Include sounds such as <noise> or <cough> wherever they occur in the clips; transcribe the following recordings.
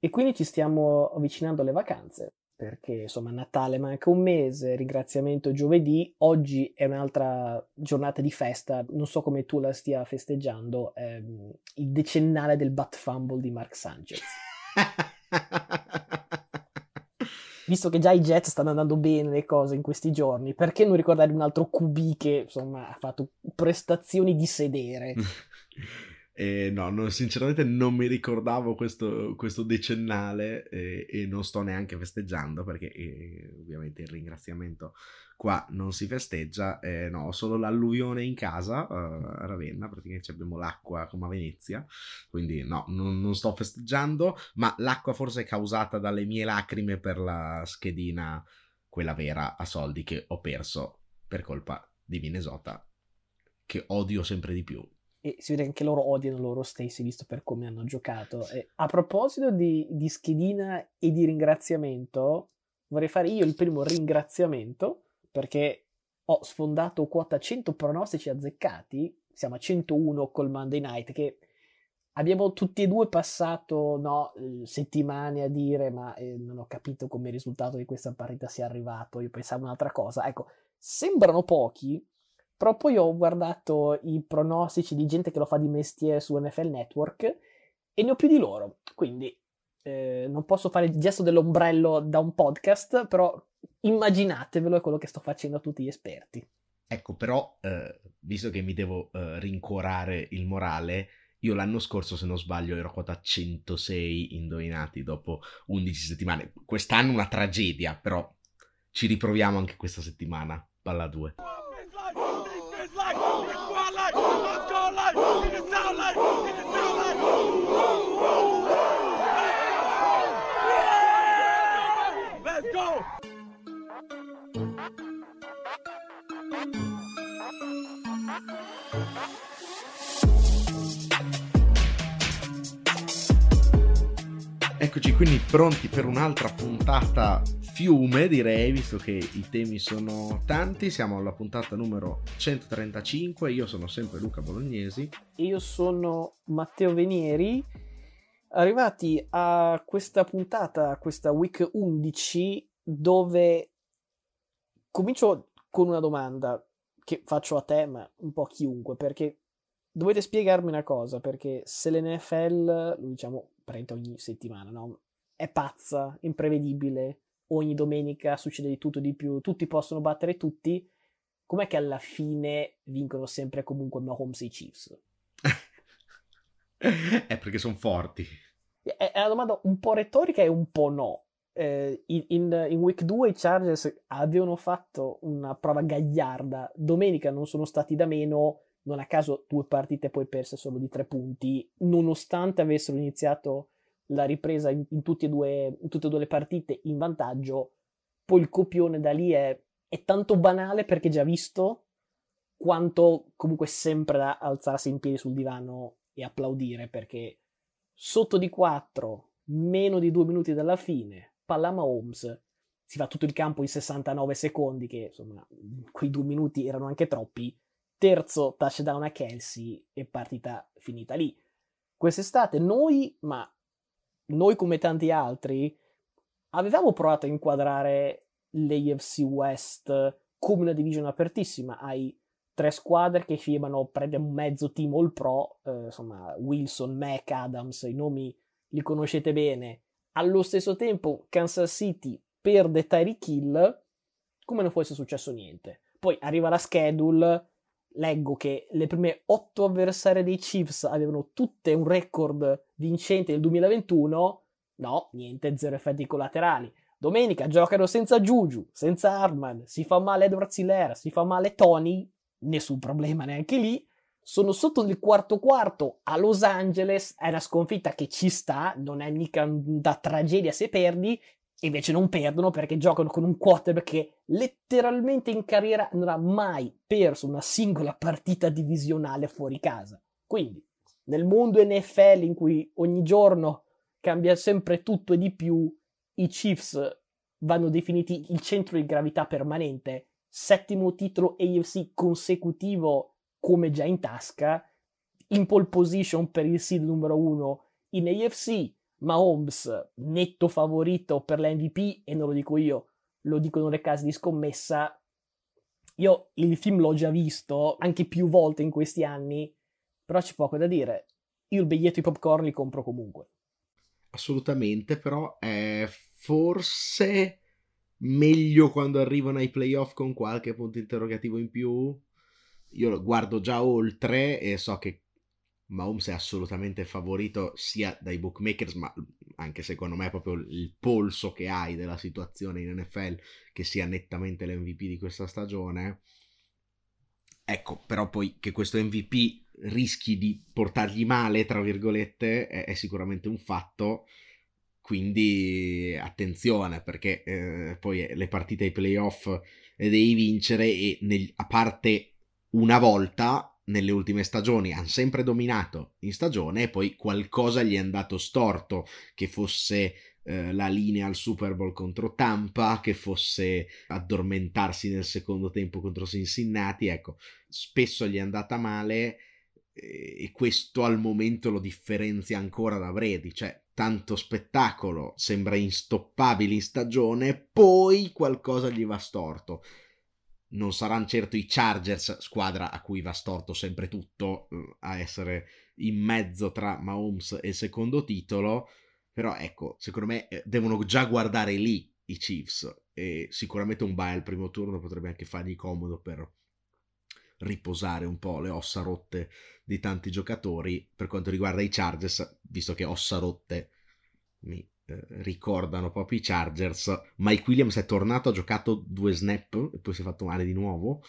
E quindi ci stiamo avvicinando alle vacanze, perché insomma Natale manca un mese, ringraziamento giovedì, oggi è un'altra giornata di festa, non so come tu la stia festeggiando, ehm, il decennale del Bat Fumble di Mark Sanchez. <laughs> Visto che già i Jets stanno andando bene le cose in questi giorni, perché non ricordare un altro QB che insomma ha fatto prestazioni di sedere? <laughs> Eh, no, no, sinceramente non mi ricordavo questo, questo decennale eh, e non sto neanche festeggiando perché eh, ovviamente il ringraziamento qua non si festeggia, eh, no, solo l'alluvione in casa eh, a Ravenna, praticamente abbiamo l'acqua come a Venezia, quindi no, non, non, sto festeggiando, ma l'acqua forse è causata dalle mie lacrime per la schedina, quella vera a soldi che ho perso per colpa di Minnesota, che odio sempre di più e si vede che loro odiano loro stessi visto per come hanno giocato. E a proposito di, di schedina e di ringraziamento, vorrei fare io il primo ringraziamento perché ho sfondato quota 100 pronostici azzeccati, siamo a 101 col Monday Night che abbiamo tutti e due passato no, settimane a dire ma eh, non ho capito come il risultato di questa partita sia arrivato, io pensavo un'altra cosa. Ecco, sembrano pochi, però poi ho guardato i pronostici di gente che lo fa di mestiere su NFL Network e ne ho più di loro. Quindi eh, non posso fare il gesto dell'ombrello da un podcast, però immaginatevelo è quello che sto facendo a tutti gli esperti. Ecco, però, eh, visto che mi devo eh, rincuorare il morale, io l'anno scorso, se non sbaglio, ero quota 106 indovinati dopo 11 settimane. Quest'anno una tragedia, però ci riproviamo anche questa settimana. Palla 2. Eccoci quindi pronti per un'altra puntata fiume, direi, visto che i temi sono tanti. Siamo alla puntata numero 135. Io sono sempre Luca Bolognesi. Io sono Matteo Venieri. Arrivati a questa puntata, questa week 11, dove comincio con una domanda che faccio a te, ma un po' a chiunque, perché dovete spiegarmi una cosa, perché se l'NFL, lo diciamo praticamente ogni settimana, no? È pazza, imprevedibile, ogni domenica succede di tutto di più, tutti possono battere tutti, com'è che alla fine vincono sempre comunque Mahomes e i Chiefs? è <laughs> perché sono forti. È una domanda un po' retorica e un po' no. Eh, in, in, week 2 i Chargers avevano fatto una prova gagliarda, domenica non sono stati da meno, non a caso due partite poi perse solo di tre punti, nonostante avessero iniziato la ripresa in, in, tutte, e due, in tutte e due le partite in vantaggio, poi il copione da lì è, è tanto banale perché già visto quanto comunque sempre da alzarsi in piedi sul divano e applaudire perché sotto di 4, meno di due minuti dalla fine, palla Mahomes, si fa tutto il campo in 69 secondi, che insomma quei due minuti erano anche troppi, terzo touchdown a Kelsey e partita finita lì. Quest'estate noi, ma noi come tanti altri, avevamo provato a inquadrare l'AFC West come una divisione apertissima. Hai tre squadre che firmano prende un mezzo team all pro, eh, insomma Wilson, Mac, Adams, i nomi li conoscete bene. Allo stesso tempo Kansas City perde Tyreek Hill come non fosse successo niente. Poi arriva la schedule, leggo che le prime otto avversarie dei Chiefs avevano tutte un record vincente nel 2021. No, niente, zero effetti collaterali. Domenica giocano senza Juju, senza Hartman, si fa male Edward Ziller, si fa male Tony, nessun problema neanche lì. Sono sotto nel quarto quarto a Los Angeles, è una sconfitta che ci sta, non è mica da tragedia se perdi, invece non perdono perché giocano con un quarterback che letteralmente in carriera non ha mai perso una singola partita divisionale fuori casa. Quindi, nel mondo NFL in cui ogni giorno cambia sempre tutto e di più, i Chiefs vanno definiti il centro di gravità permanente, settimo titolo AFC consecutivo come già in tasca, in pole position per il seed numero uno in AFC, Mahomes netto favorito per l'MVP e non lo dico io, lo dicono le case di scommessa. Io il film l'ho già visto anche più volte in questi anni, però c'è poco da dire. Io il biglietto di popcorn li compro comunque. Assolutamente, però è forse meglio quando arrivano ai playoff con qualche punto interrogativo in più. Io guardo già oltre e so che Mahomes è assolutamente favorito sia dai bookmakers, ma anche secondo me proprio il polso che hai della situazione in NFL che sia nettamente l'MVP di questa stagione. Ecco, però poi che questo MVP rischi di portargli male, tra virgolette, è, è sicuramente un fatto. Quindi attenzione perché eh, poi le partite ai playoff le devi vincere e nel, a parte una volta nelle ultime stagioni hanno sempre dominato in stagione e poi qualcosa gli è andato storto, che fosse eh, la linea al Super Bowl contro Tampa, che fosse addormentarsi nel secondo tempo contro Cincinnati, ecco, spesso gli è andata male eh, e questo al momento lo differenzia ancora da Brady, cioè tanto spettacolo, sembra instoppabile in stagione, poi qualcosa gli va storto non saranno certo i Chargers, squadra a cui va storto sempre tutto, eh, a essere in mezzo tra Mahomes e il secondo titolo, però ecco, secondo me eh, devono già guardare lì i Chiefs e sicuramente un bye al primo turno potrebbe anche fargli comodo per riposare un po' le ossa rotte di tanti giocatori. Per quanto riguarda i Chargers, visto che ossa rotte mi ricordano proprio i Chargers. Mike Williams è tornato, ha giocato due snap e poi si è fatto male di nuovo.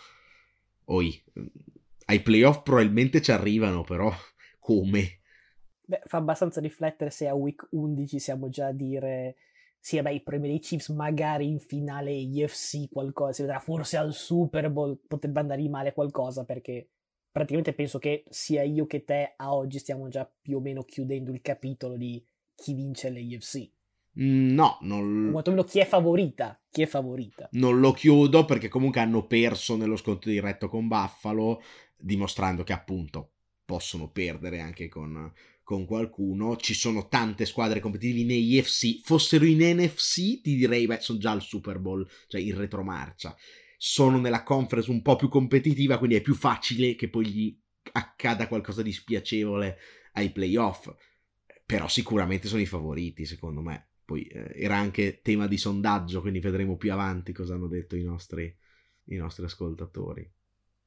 Oi, ai playoff probabilmente ci arrivano, però come? Beh, fa abbastanza riflettere se a week 11 siamo già a dire sì, vabbè, i premi dei Chiefs magari in finale IFC qualcosa, si vedrà forse al Super Bowl potrebbe andare male qualcosa perché praticamente penso che sia io che te a oggi stiamo già più o meno chiudendo il capitolo di chi vince l'AFC. Mm, no, non... quantomeno chi è favorita. Chi è favorita. Non lo chiudo perché comunque hanno perso nello scontro diretto con Buffalo, dimostrando che appunto possono perdere anche con, con qualcuno. Ci sono tante squadre competitive in AFC. Fossero in NFC, ti direi, beh, sono già al Super Bowl, cioè in retromarcia. Sono nella conference un po' più competitiva, quindi è più facile che poi gli accada qualcosa di spiacevole ai playoff però sicuramente sono i favoriti secondo me. Poi eh, era anche tema di sondaggio, quindi vedremo più avanti cosa hanno detto i nostri, i nostri ascoltatori.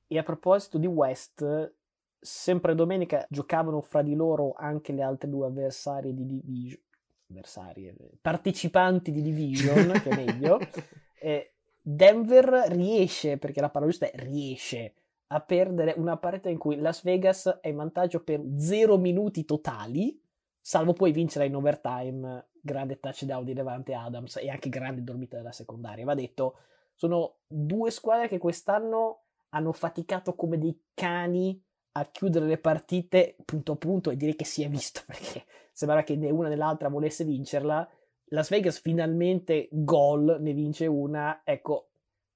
E a proposito di West, sempre domenica giocavano fra di loro anche le altre due avversarie di division. Avversarie, partecipanti di division, che è meglio. <laughs> E Denver riesce, perché la parola giusta è riesce, a perdere una partita in cui Las Vegas è in vantaggio per 0 minuti totali salvo poi vincere in overtime, grande touchdown di Levante Adams e anche grande dormita della secondaria. Va detto, sono due squadre che quest'anno hanno faticato come dei cani a chiudere le partite punto a punto e direi che si è visto <laughs> perché sembra che né una né l'altra volesse vincerla. Las Vegas finalmente gol ne vince una. Ecco,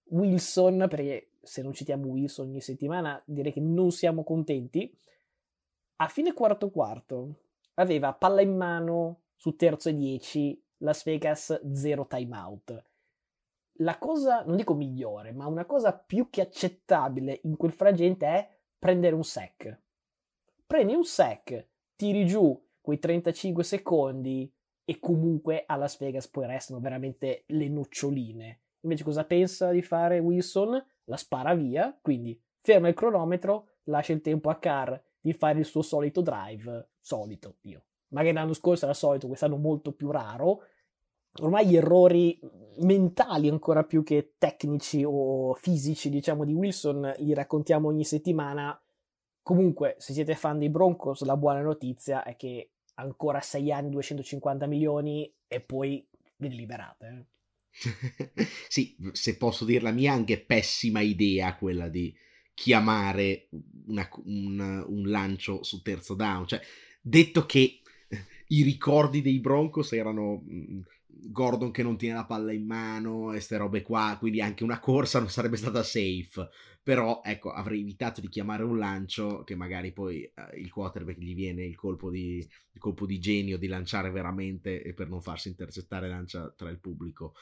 Wilson, perché se non citiamo Wilson ogni settimana direi che non siamo contenti. A fine quarto quarto, aveva palla in mano su terzo e 10, Las Vegas zero timeout. La cosa, non dico migliore, ma una cosa più che accettabile in quel frangente è prendere un sec. Prendi un sec, tiri giù quei 35 secondi e comunque a Las Vegas poi restano veramente le noccioline. Invece cosa pensa di fare Wilson? La spara via, quindi ferma il cronometro, lascia il tempo a Carr di fare il suo solito drive, solito, io. Magari l'anno scorso era solito, quest'anno molto più raro. Ormai gli errori mentali ancora più che tecnici o fisici, diciamo, di Wilson li raccontiamo ogni settimana. Comunque, se siete fan dei Broncos, la buona notizia è che ancora 6 anni, 250 milioni e poi vi liberate. Eh. <laughs> sì, se posso dire la mia, anche pessima idea quella di chiamare una, un, un, lancio su terzo down. Cioè, detto che i ricordi dei Broncos erano mm, Gordon che non tiene la palla in mano e ste robe qua, quindi anche una corsa non sarebbe stata safe. Però ecco, avrei evitato di chiamare un lancio che magari poi eh, il quarterback gli viene il colpo, di, il colpo di genio di lanciare veramente e per non farsi intercettare lancia tra il pubblico.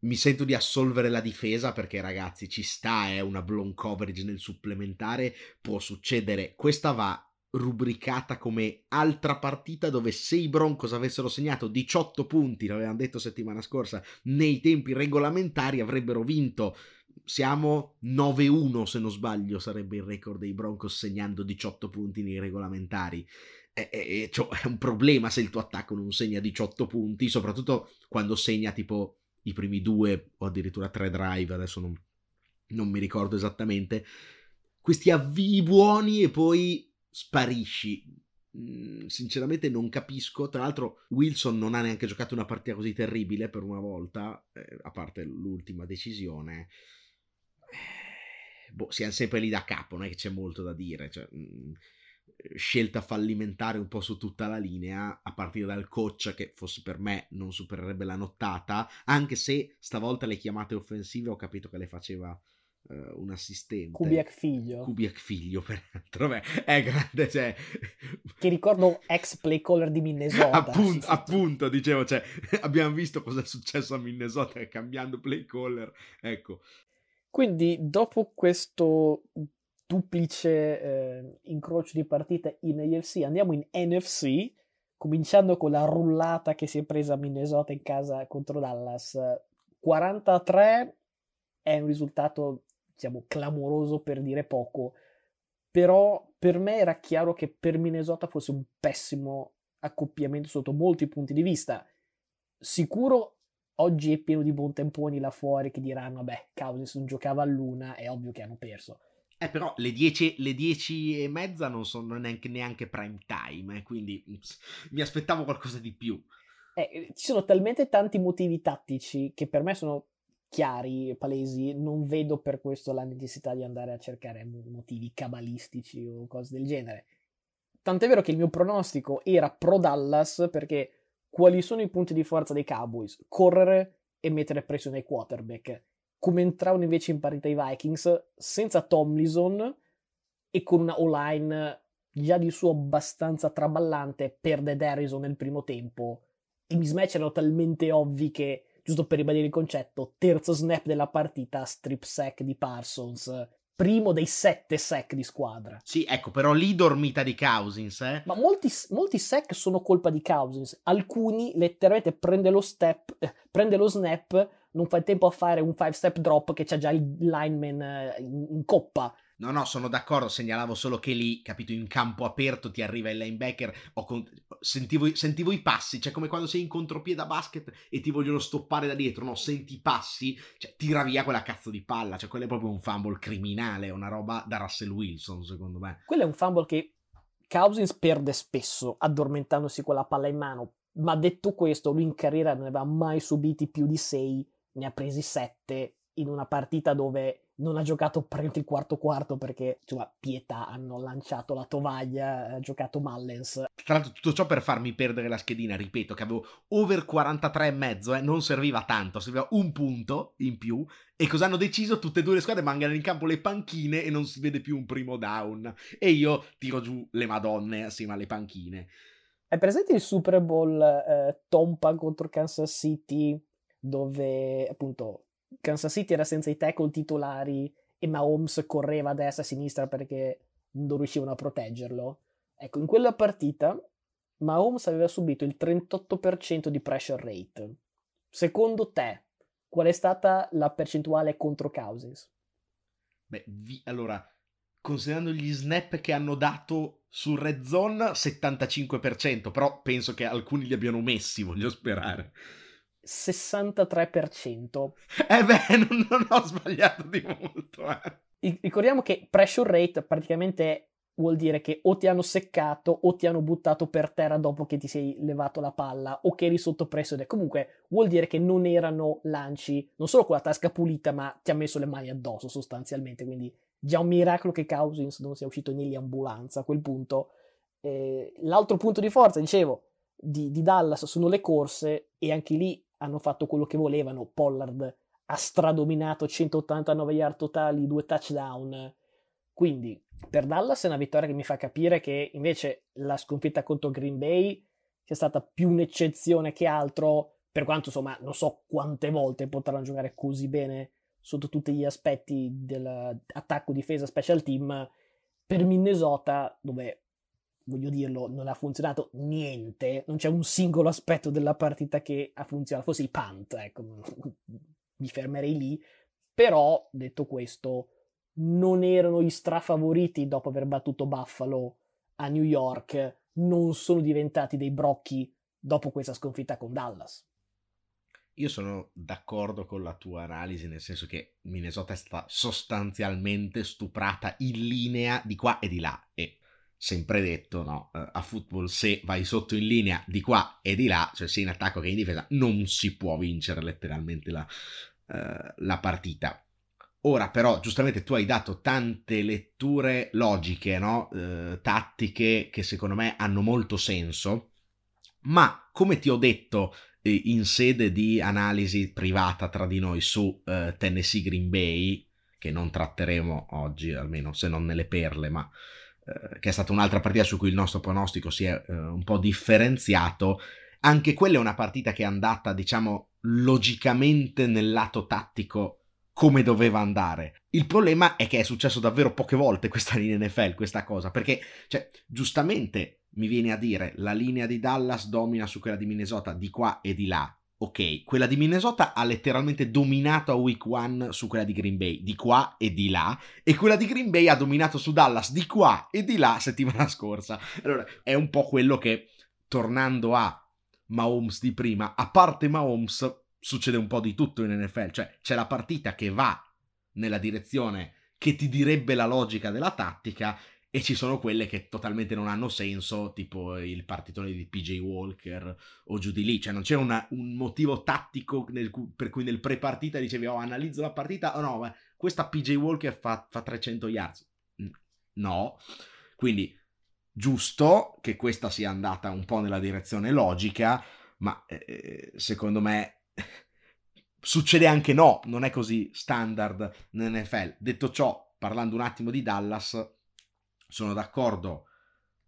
Mi sento di assolvere la difesa perché ragazzi ci sta, è eh, una blown coverage nel supplementare, può succedere. Questa va rubricata come altra partita dove se i Broncos avessero segnato 18 punti, l'avevamo detto settimana scorsa, nei tempi regolamentari avrebbero vinto. Siamo 9-1 se non sbaglio, sarebbe il record dei Broncos segnando 18 punti nei regolamentari. E, e, cioè, è un problema se il tuo attacco non segna 18 punti, soprattutto quando segna tipo i primi due o addirittura tre drive, adesso non, non mi ricordo esattamente. Questi avvii buoni e poi sparisci. Mm, sinceramente non capisco. Tra l'altro, Wilson non ha neanche giocato una partita così terribile per una volta, eh, a parte l'ultima decisione. Eh, boh, siamo sempre lì da capo, non è che c'è molto da dire. Cioè, mh, mm, scelta fallimentare un po' su tutta la linea, a partire dal coach che fosse per me non supererebbe la nottata, anche se stavolta le chiamate offensive ho capito che le faceva uh, un assistente. Kubiak figlio. Kubiak figlio, <laughs> peraltro, beh, è grande, cioè... Che ricordo ex play caller di Minnesota. <laughs> appunto, appunto, dicevo, cioè, <laughs> abbiamo visto cosa è successo a Minnesota cambiando play caller, ecco. Quindi, dopo questo duplice eh, incrocio di partite in AFC, andiamo in NFC, cominciando con la rullata che si è presa Minnesota in casa contro Dallas. 43 è un risultato diciamo, clamoroso per dire poco, però per me era chiaro che per Minnesota fosse un pessimo accoppiamento sotto molti punti di vista. Sicuro oggi è pieno di buontemponi là fuori che diranno, vabbè, Cousins non giocava a luna, è ovvio che hanno perso. Eh, però le 10, le 10 e mezza non sono neanche, neanche prime time, eh, quindi mi aspettavo qualcosa di più. Eh, ci sono talmente tanti motivi tattici che per me sono chiari, palesi, non vedo per questo la necessità di andare a cercare motivi cabalistici o cose del genere. Tant'è vero che il mio pronostico era pro Dallas perché quali sono i punti di forza dei Cowboys? Correre e mettere pressione ai quarterback. Come entravano invece in parità i Vikings senza Tomlinson e con una O-line già di suo abbastanza traballante, perde Harrison nel primo tempo. I mismatch erano talmente ovvi che giusto per ribadire il concetto, terzo snap della partita, strip sack di Parsons, primo dei sette sack di squadra. Sì, ecco, però lì dormita di Cousins, eh. Ma molti, molti sack sono colpa di Cousins, alcuni letteralmente prende lo step, eh, prende lo snap, non fa il tempo a fare un five step drop che c'ha già il lineman eh, in, in coppa No, no, sono d'accordo, segnalavo solo che lì, capito, in campo aperto ti arriva il linebacker, con... sentivo, sentivo, i passi, cioè come quando sei in contropiede a basket e ti vogliono stoppare da dietro, no, senti i passi, cioè tira via quella cazzo di palla, cioè quello è proprio un fumble criminale, una roba da Russell Wilson, secondo me. Quello è un fumble che Cousins perde spesso, addormentandosi con la palla in mano, ma detto questo, lui in carriera non aveva mai subiti più di 6, ne ha presi 7 in una partita dove non ha giocato praticamente il quarto quarto perché, insomma, pietà, hanno lanciato la tovaglia, ha giocato Mullens. Tra l'altro tutto ciò per farmi perdere la schedina, ripeto che avevo over 43 e mezzo, eh, non serviva tanto, serviva un punto in più e cosa hanno deciso? Tutte e due le squadre mangano in campo le panchine e non si vede più un primo down e io tiro giù le madonne assieme alle panchine. È presente il Super Bowl eh, Tompa contro Kansas City dove appunto Kansas City era senza i tackle titolari e Mahomes correva a destra e a sinistra perché non riuscivano a proteggerlo. Ecco, in quella partita Mahomes aveva subito il 38% di pressure rate. Secondo te, qual è stata la percentuale contro Cousins? Beh, vi, allora, considerando gli snap che hanno dato sul red zone, 75%, però penso che alcuni li abbiano messi, voglio sperare. 63%. Eh beh, <laughs> non, non ho sbagliato di molto. Eh. Ricordiamo che pressure rate praticamente vuol dire che o ti hanno seccato o ti hanno buttato per terra dopo che ti sei levato la palla o che eri sotto pressione. Comunque vuol dire che non erano lanci, non solo con la tasca pulita, ma ti ha messo le mani addosso sostanzialmente. Quindi già un miracolo che Cousins non sia uscito nell'ambulanza a quel punto. Eh, l'altro punto di forza, dicevo, di, di Dallas sono le corse e anche lì hanno fatto quello che volevano. Pollard ha stradominato 189 yard totali, due touchdown. Quindi per Dallas è una vittoria che mi fa capire che invece la sconfitta contro Green Bay sia stata più un'eccezione che altro, per quanto insomma non so quante volte potranno giocare così bene sotto tutti gli aspetti dell'attacco, difesa, special team. Per Minnesota, dove voglio dirlo, non ha funzionato niente, non c'è un singolo aspetto della partita che ha funzionato, forse i punt, ecco, <laughs> mi fermerei lì, però detto questo, non erano i strafavoriti dopo aver battuto Buffalo a New York, non sono diventati dei brocchi dopo questa sconfitta con Dallas. Io sono d'accordo con la tua analisi, nel senso che Minnesota è stata sostanzialmente stuprata in linea di qua e di là. E sempre detto, no, eh, a football se vai sotto in linea di qua e di là, cioè sia in attacco che in difesa, non si può vincere letteralmente la, uh, la partita. Ora però, giustamente tu hai dato tante letture logiche, no? Uh, tattiche che secondo me hanno molto senso, ma come ti ho detto in sede di analisi privata tra di noi su uh, Tennessee Green Bay, che non tratteremo oggi, almeno se non nelle perle, ma eh, che è stata un'altra partita su cui il nostro pronostico si è eh, un po' differenziato, anche quella è una partita che è andata, diciamo, logicamente nel lato tattico come doveva andare. Il problema è che è successo davvero poche volte questa linea NFL, questa cosa, perché, cioè, giustamente mi viene a dire la linea di Dallas domina su quella di Minnesota di qua e di là, ok, quella di Minnesota ha letteralmente dominato a week one su quella di Green Bay, di qua e di là, e quella di Green Bay ha dominato su Dallas di qua e di là settimana <laughs> scorsa. Allora, è un po' quello che, tornando a Mahomes di prima, a parte Mahomes, succede un po' di tutto in NFL, cioè c'è la partita che va nella direzione che ti direbbe la logica della tattica e ci sono quelle che totalmente non hanno senso, tipo il partitone di PJ Walker o giù di lì, cioè non c'è una, un motivo tattico nel, per cui nel pre-partita dicevi oh analizzo la partita, oh no, ma questa PJ Walker fa, fa 300 yards. No, quindi giusto che questa sia andata un po' nella direzione logica, ma eh, secondo me <laughs> succede anche no, non è così standard nell'NFL. Detto ciò, parlando un attimo di Dallas, sono d'accordo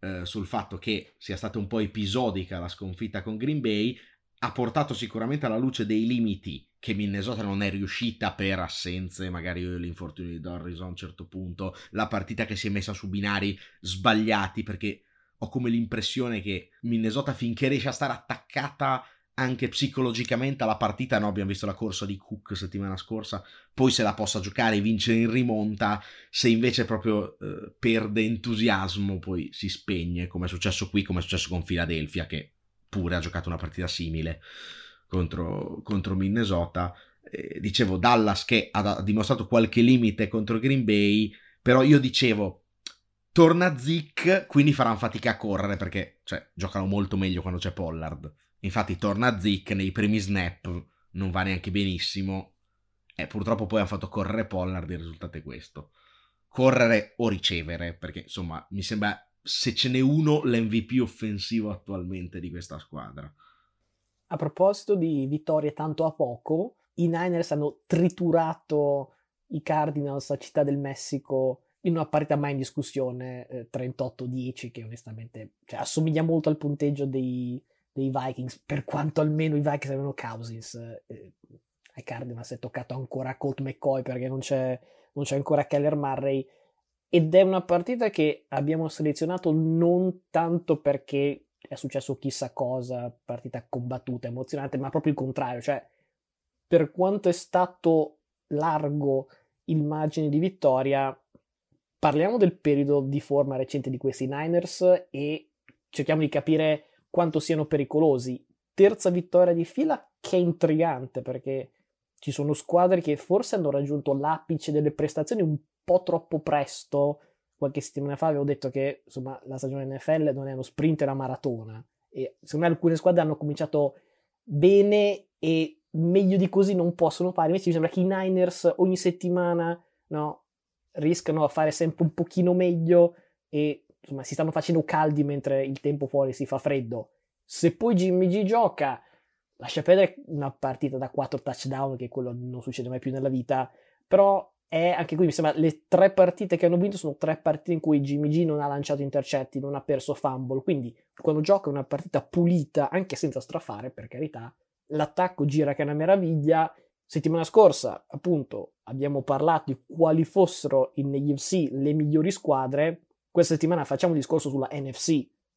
eh, sul fatto che sia stata un po' episodica la sconfitta con Green Bay, ha portato sicuramente alla luce dei limiti che Minnesota non è riuscita per assenze, magari l'infortunio di Dorris a un certo punto, la partita che si è messa su binari sbagliati, perché ho come l'impressione che Minnesota finché riesce a stare attaccata anche psicologicamente alla partita, no? abbiamo visto la corsa di Cook settimana scorsa, poi se la possa giocare e vincere in rimonta, se invece proprio eh, perde entusiasmo poi si spegne, come è successo qui, come è successo con Philadelphia, che pure ha giocato una partita simile contro, contro Minnesota. Eh, dicevo Dallas che ha, dimostrato qualche limite contro Green Bay, però io dicevo torna Zick, quindi faranno fatica a correre perché cioè, giocano molto meglio quando c'è Pollard Infatti torna Zick nei primi snap, non va neanche benissimo. E purtroppo poi hanno fatto correre Pollard, il risultato è questo. Correre o ricevere, perché insomma mi sembra se ce n'è uno l'MVP offensivo attualmente di questa squadra. A proposito di vittorie tanto a poco, i Niners hanno triturato i Cardinals a Città del Messico in una partita mai in discussione, eh, 38-10, che onestamente cioè, assomiglia molto al punteggio dei, dei Vikings, per quanto almeno i Vikings avevano Cousins. Eh, ai Cardinals è toccato ancora Colt McCoy perché non c'è, non c'è ancora Keller Murray. Ed è una partita che abbiamo selezionato non tanto perché è successo chissà cosa, partita combattuta, emozionante, ma proprio il contrario. Cioè, per quanto è stato largo il margine di vittoria, parliamo del periodo di forma recente di questi Niners e cerchiamo di capire quanto siano pericolosi. Terza vittoria di fila che è intrigante perché ci sono squadre che forse hanno raggiunto l'apice delle prestazioni un po' troppo presto. Qualche settimana fa avevo detto che insomma, la stagione NFL non è uno sprint, è una maratona. E secondo me alcune squadre hanno cominciato bene e meglio di così non possono fare. Invece mi sembra che i Niners ogni settimana no, riescano a fare sempre un pochino meglio e insomma, si stanno facendo caldi mentre il tempo fuori si fa freddo. Se poi Jimmy G gioca, lascia perdere una partita da 4 touchdown, che quello non succede mai più nella vita, però è anche qui mi sembra le tre partite che hanno vinto sono tre partite in cui Jimmy G non ha lanciato intercetti, non ha perso fumble, quindi quando gioca una partita pulita, anche senza strafare, per carità, l'attacco gira che è una meraviglia. Settimana scorsa, appunto, abbiamo parlato di quali fossero in NFC le migliori squadre. Questa settimana facciamo un discorso sulla NFC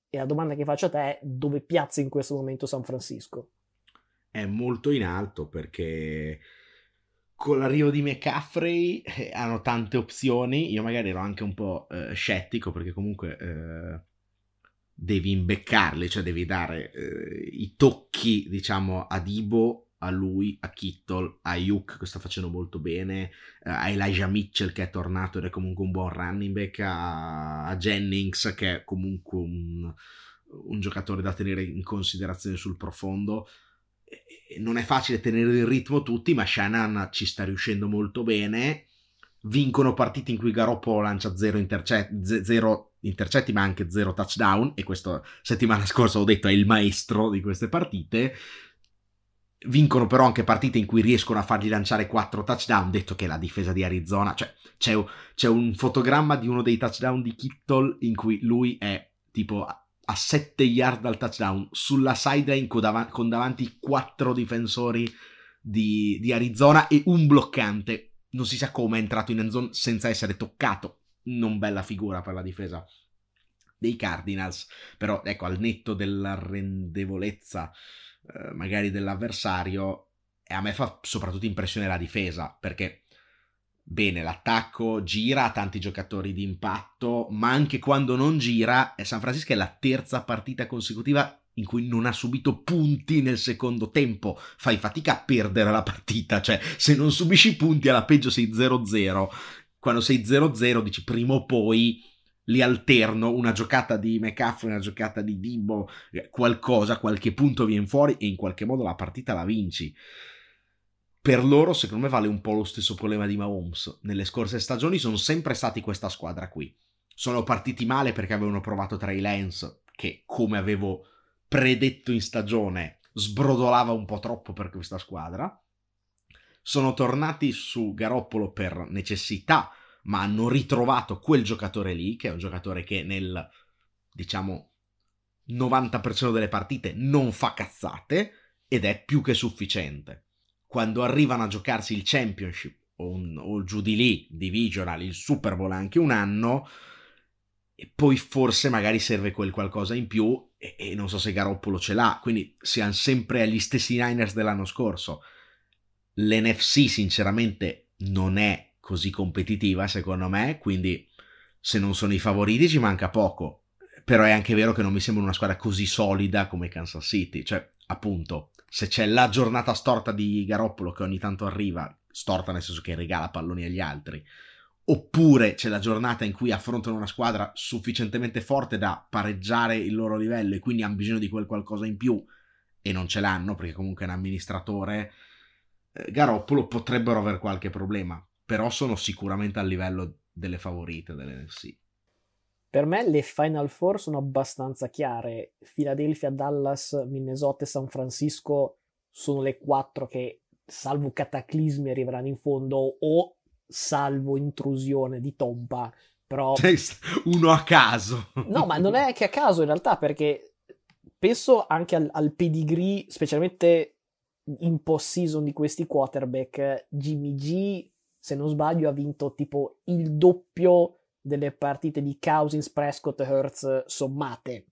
e la domanda che faccio a te è dove piazza in questo momento San Francisco? È molto in alto perché con l'arrivo di McCaffrey eh, hanno tante opzioni. Io magari ero anche un po' eh, scettico perché comunque eh, devi imbeccarli, cioè devi dare eh, i tocchi, diciamo, a Dibo, a lui, a Kittle, a Yuk che sta facendo molto bene, eh, a Elijah Mitchell che è tornato ed è comunque un buon running back, a, a Jennings che è comunque un, un giocatore da tenere in considerazione sul profondo non è facile tenere il ritmo tutti, ma Shannon ci sta riuscendo molto bene. Vincono partite in cui Garoppolo lancia zero, intercetti, zero intercetti, ma anche zero touchdown. E questa settimana scorsa ho detto è il maestro di queste partite. Vincono però anche partite in cui riescono a fargli lanciare quattro touchdown. Detto che la difesa di Arizona, cioè c'è, c'è un fotogramma di uno dei touchdown di Kittle in cui lui è tipo a 7 yard dal touchdown sulla sideline con, dav- con davanti 4 difensori di, di, Arizona e un bloccante. Non si sa come è entrato in end zone senza essere toccato. Non bella figura per la difesa dei Cardinals. Però ecco, al netto della rendevolezza eh, magari dell'avversario, e a me fa soprattutto impressione la difesa, perché bene, l'attacco gira, ha tanti giocatori di impatto, ma anche quando non gira, San Francisco è la terza partita consecutiva in cui non ha subito punti nel secondo tempo. Fai fatica a perdere la partita, cioè se non subisci punti alla peggio sei 0-0. Quando sei 0-0 dici prima o poi li alterno, una giocata di McCaffrey, una giocata di Dibbo, eh, qualcosa, qualche punto viene fuori e in qualche modo la partita la vinci per loro, secondo me, vale un po' lo stesso problema di Mahomes. Nelle scorse stagioni sono sempre stati questa squadra qui. Sono partiti male perché avevano provato Trey Lance, che come avevo predetto in stagione, sbrodolava un po' troppo per questa squadra. Sono tornati su Garoppolo per necessità, ma hanno ritrovato quel giocatore lì, che è un giocatore che nel, diciamo, 90% delle partite non fa cazzate ed è più che sufficiente quando arrivano a giocarsi il Championship o, un, o giù di lì, Divisional, il Super Bowl anche un anno, e poi forse magari serve quel qualcosa in più e, e non so se Garoppolo ce l'ha, quindi siamo sempre agli stessi Niners dell'anno scorso. L'NFC sinceramente non è così competitiva secondo me, quindi se non sono i favoriti ci manca poco. Però è anche vero che non mi sembra una squadra così solida come Kansas City, cioè appunto se c'è la giornata storta di Garoppolo che ogni tanto arriva, storta nel senso che regala palloni agli altri, oppure c'è la giornata in cui affrontano una squadra sufficientemente forte da pareggiare il loro livello e quindi hanno bisogno di quel qualcosa in più e non ce l'hanno perché comunque è un amministratore, eh, Garoppolo potrebbero avere qualche problema, però sono sicuramente al livello delle favorite dell'NFC. Per me le Final Four sono abbastanza chiare. Philadelphia, Dallas, Minnesota e San Francisco sono le quattro che, salvo cataclismi, arriveranno in fondo o salvo intrusione di Tompa. Però... <laughs> Uno a caso. No, ma non è che a caso in realtà, perché penso anche al, al pedigree, specialmente in post-season di questi quarterback. Jimmy G, se non sbaglio, ha vinto tipo il doppio delle partite di Cousins, Prescott e Hertz sommate,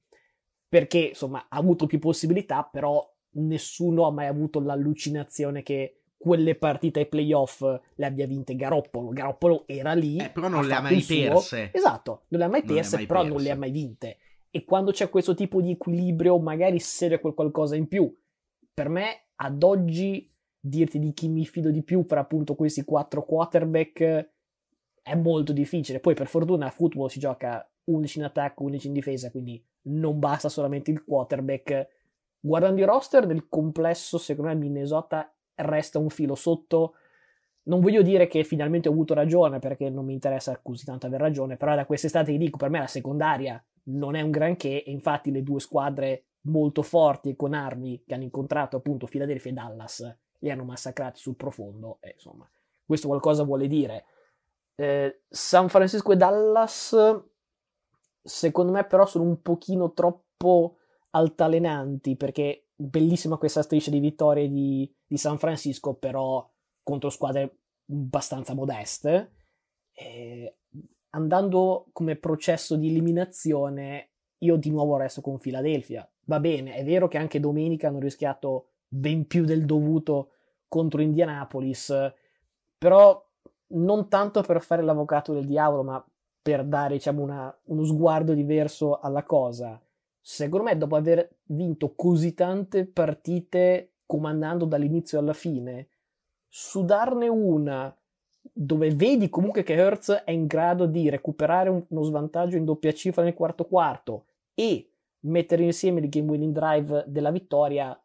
perché insomma ha avuto più possibilità, però nessuno ha mai avuto l'allucinazione che quelle partite ai playoff le abbia vinte Garoppolo. Garoppolo era lì. Eh, però non le ha mai perse. Esatto, non le ha mai perse, mai però perse. non le ha mai vinte. E quando c'è questo tipo di equilibrio, magari serve quel qualcosa in più. Per me, ad oggi, dirti di chi mi fido di più fra appunto questi quattro quarterback è molto difficile. Poi per fortuna a football si gioca 11 in attacco, 11 in difesa, quindi non basta solamente il quarterback. Guardando i roster nel complesso, secondo me Minnesota resta un filo sotto. Non voglio dire che finalmente ho avuto ragione, perché non mi interessa così tanto aver ragione, però da quest'estate ti dico, per me la secondaria non è un granché, e infatti le due squadre molto forti e con armi che hanno incontrato appunto Philadelphia e Dallas, li hanno massacrati sul profondo, e insomma, questo qualcosa vuole dire. Eh, San Francisco e Dallas, secondo me però sono un pochino troppo altalenanti, perché bellissima questa striscia di vittorie di, di San Francisco, però contro squadre abbastanza modeste. Eh, andando come processo di eliminazione, io di nuovo resto con Philadelphia. Va bene, è vero che anche domenica hanno rischiato ben più del dovuto contro Indianapolis, però non tanto per fare l'avvocato del diavolo, ma per dare diciamo, una, uno sguardo diverso alla cosa. Secondo me, dopo aver vinto così tante partite comandando dall'inizio alla fine, sudarne una dove vedi comunque che Hertz è in grado di recuperare uno svantaggio in doppia cifra nel quarto quarto e mettere insieme il game winning drive della vittoria,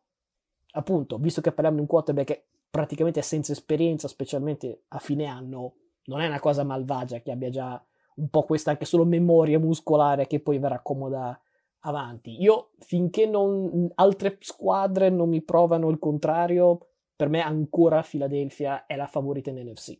appunto, visto che parliamo di un quarterback praticamente senza esperienza, specialmente a fine anno, non è una cosa malvagia che abbia già un po' questa anche solo memoria muscolare che poi verrà comoda avanti. Io finché non, altre squadre non mi provano il contrario, per me ancora Philadelphia è la favorita in NFC.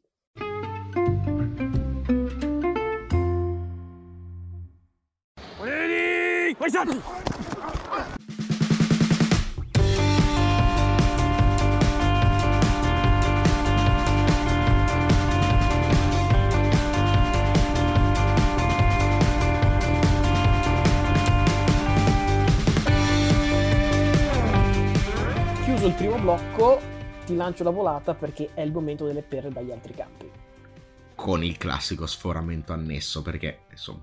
Chiuso il primo blocco, ti lancio la volata perché è il momento delle perle dagli altri campi. Con il classico sforamento annesso, perché insomma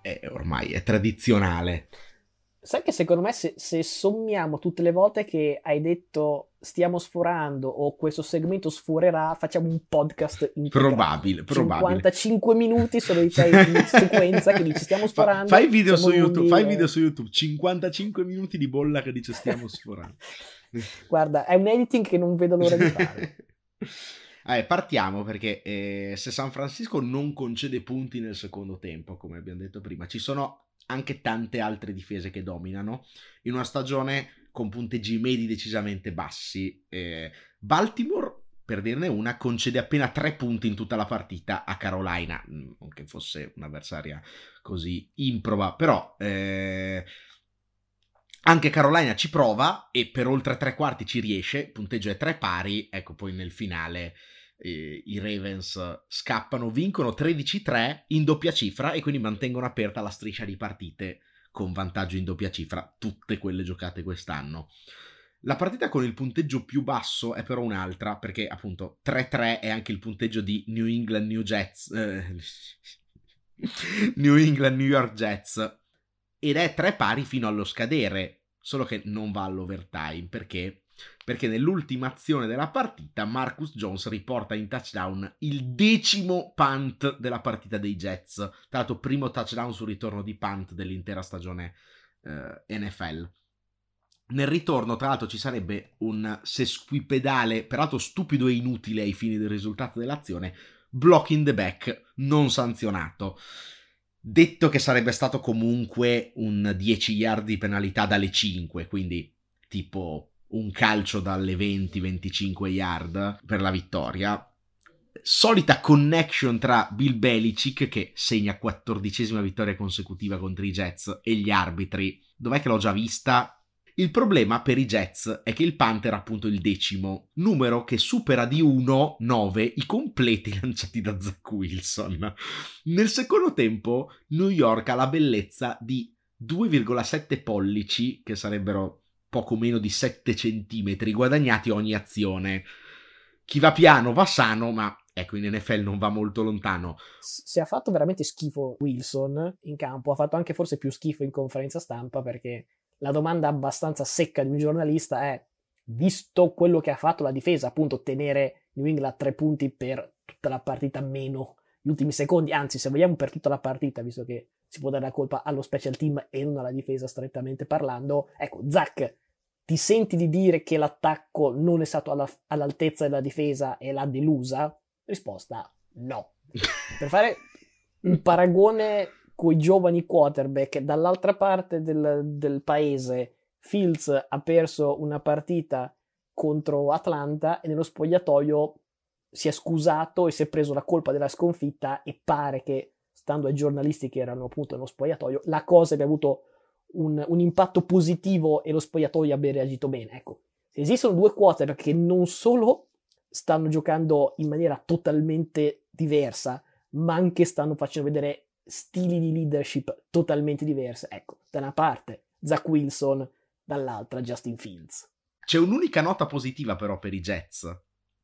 è, ormai è tradizionale. Sai che secondo me se, se, sommiamo tutte le volte che hai detto stiamo sforando o questo segmento sforerà, facciamo un podcast integrato. Probabile, probabile. 55 minuti sono di <laughs> te in sequenza che dici stiamo sforando. Fa, fai, video su YouTube, fai video su YouTube, 55 minuti di bolla che dice stiamo sforando. <laughs> <laughs> Guarda, è un editing che non vedo l'ora di fare. <laughs> Eh, partiamo perché eh, se San Francisco non concede punti nel secondo tempo, come abbiamo detto prima, ci sono anche tante altre difese che dominano in una stagione con punteggi medi decisamente bassi. Eh, Baltimore, per dirne una, concede appena tre punti in tutta la partita a Carolina, non mm, che fosse un'avversaria così improba, però eh, anche Carolina ci prova e per oltre tre quarti ci riesce, punteggio è tre pari, ecco poi nel finale eh, i Ravens scappano, vincono 13-3 in doppia cifra e quindi mantengono aperta la striscia di partite con vantaggio in doppia cifra, tutte quelle giocate quest'anno. La partita con il punteggio più basso è però un'altra, perché appunto 3-3 è anche il punteggio di New England New Jets. Eh, <laughs> New England New York Jets. Ed è tre pari fino allo scadere, solo che non va all'overtime perché perché nell'ultima azione della partita Marcus Jones riporta in touchdown il decimo punt della partita dei Jets, tra l'altro primo touchdown sul ritorno di punt dell'intera stagione eh, NFL. Nel ritorno, tra l'altro, ci sarebbe un sesquipedale, peraltro stupido e inutile ai fini del risultato dell'azione, block in the back non sanzionato. Detto che sarebbe stato comunque un 10 yard di penalità dalle 5, quindi tipo un calcio dalle 20-25 yard per la vittoria. Solita connection tra Bill Belichick, che segna quattordicesima vittoria consecutiva contro i Jets, e gli arbitri. Dov'è che l'ho già vista? Il problema per i Jets è che il punt era appunto il decimo, numero che supera di 1, 9 i completi <laughs> lanciati da Zach Wilson. Nel secondo tempo, New York ha la bellezza di 2,7 pollici, che sarebbero poco meno di 7 centimetri guadagnati ogni azione. Chi va piano va sano, ma ecco, in NFL non va molto lontano. Si è fatto veramente schifo Wilson in campo, ha fatto anche forse più schifo in conferenza stampa perché la domanda abbastanza secca di un giornalista è, visto quello che ha fatto la difesa, appunto tenere New England a tre punti per tutta la partita meno gli ultimi secondi, anzi se vogliamo per tutta la partita, visto che si può dare la colpa allo special team e non alla difesa strettamente parlando. Ecco, Zach, ti senti di dire che l'attacco non è stato alla, all'altezza della difesa e l'ha delusa? Risposta no. per fare un <laughs> paragone con i giovani quarterback dall'altra parte del, del paese Fields ha perso una partita contro Atlanta e nello spogliatoio si è scusato e si è preso la colpa della sconfitta e pare che, stando ai giornalisti che erano appunto nello spogliatoio, la cosa abbia avuto un, un impatto positivo e lo spogliatoio abbia reagito bene. Ecco, esistono due quarterback che non solo stanno giocando in maniera totalmente diversa, ma anche stanno facendo vedere stili di leadership totalmente diversi. Ecco, da una parte Zach Wilson, dall'altra Justin Fields. C'è un'unica nota positiva però per i Jets,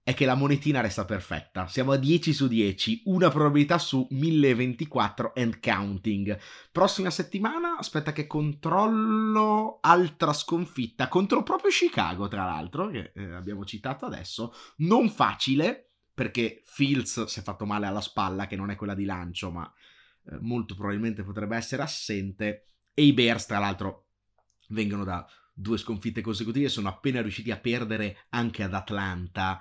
è che la monetina resta perfetta. Siamo a 10 su 10, una probabilità su 1024 and counting. Prossima settimana, aspetta che controllo altra sconfitta contro proprio Chicago, tra l'altro, che eh, abbiamo citato adesso. Non facile, perché Fields si è fatto male alla spalla, che non è quella di lancio, ma eh, molto probabilmente potrebbe essere assente. E i Bears, tra l'altro, vengono da due sconfitte consecutive, sono appena riusciti a perdere anche ad Atlanta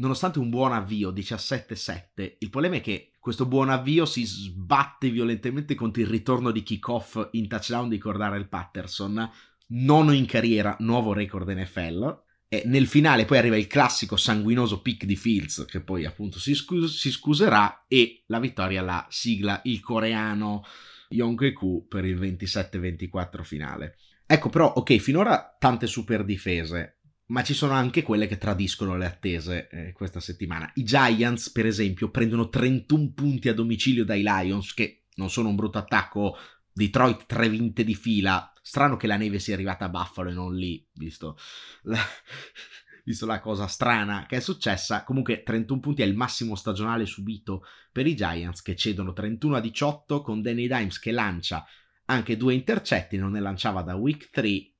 nonostante un buon avvio 17-7, il problema è che questo buon avvio si sbatte violentemente contro il ritorno di kickoff in touchdown di Cordare Patterson, nono in carriera, nuovo record NFL. E nel finale poi arriva il classico sanguinoso pick di Fields, che poi appunto si, scus- si scuserà, e la vittoria la sigla il coreano Yonkeku per il 27-24 finale. Ecco però, ok, finora tante super difese, ma ci sono anche quelle che tradiscono le attese eh, questa settimana. I Giants, per esempio, prendono 31 punti a domicilio dai Lions, che non sono un brutto attacco. Detroit tre vinte di fila. Strano che la neve sia arrivata a Buffalo e non lì, visto la, <laughs> visto la cosa strana che è successa. Comunque 31 punti è il massimo stagionale subito per i Giants, che cedono 31 a 18 con Danny Dimes che lancia anche due intercetti, non ne lanciava da week 3.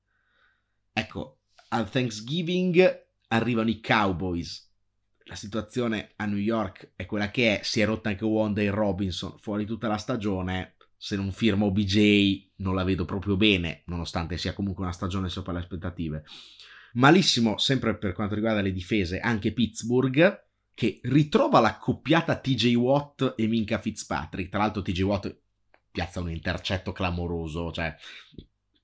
Ecco, al Thanksgiving arrivano i Cowboys. La situazione a New York è quella che è, si è rotta anche Wanda e Robinson fuori tutta la stagione. Se non firmo OBJ non la vedo proprio bene, nonostante sia comunque una stagione sopra le aspettative. Malissimo, sempre per quanto riguarda le difese, anche Pittsburgh, che ritrova l'accoppiata TJ Watt e Minka Fitzpatrick. Tra l'altro TJ Watt piazza un intercetto clamoroso, cioè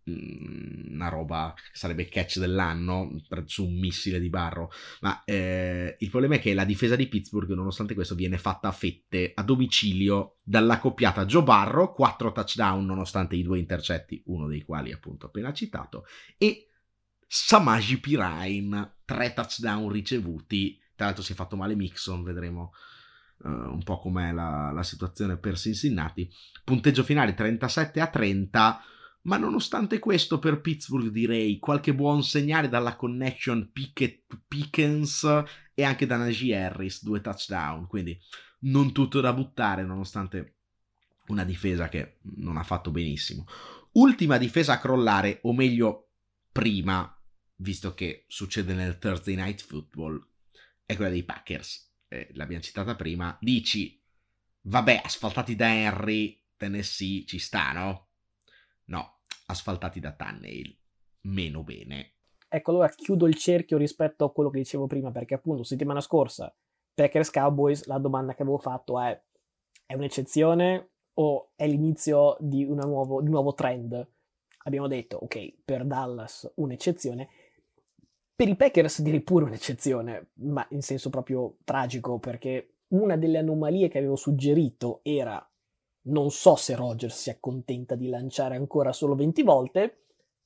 una roba che sarebbe catch dell'anno su un missile di barro. Ma eh, il problema è che la difesa di Pittsburgh nonostante questo viene fatta a fette a domicilio dalla coppiata Joe Barro 4 touchdown nonostante i due intercetti uno dei quali appunto appena citato e Samaji Pirine 3 touchdown ricevuti. Tra l'altro si è fatto male Mixon vedremo Uh, un po' com'è la, la situazione per Cincinnati. Punteggio finale 37 a 30 ma nonostante questo per Pittsburgh direi qualche buon segnale dalla connection Pickett-Pickens e anche da Najee Harris, due touchdown, quindi non tutto da buttare nonostante una difesa che non ha fatto benissimo. Ultima difesa a crollare, o meglio prima, visto che succede nel Thursday Night Football, è quella dei Packers. Eh, l'abbiamo citata prima. Dici, vabbè, asfaltati da Henry, Tennessee, ci sta, no? No, asfaltati da Tannehill meno bene. Ecco, allora chiudo il cerchio rispetto a quello che dicevo prima, perché appunto settimana scorsa Packers Cowboys, la domanda che avevo fatto è è un'eccezione o è l'inizio di, nuovo, di un nuovo trend? Abbiamo detto, ok, per Dallas un'eccezione, per i Packers direi pure un'eccezione, ma in senso proprio tragico, perché una delle anomalie che avevo suggerito era non so se Rogers si accontenta di lanciare ancora solo 20 volte.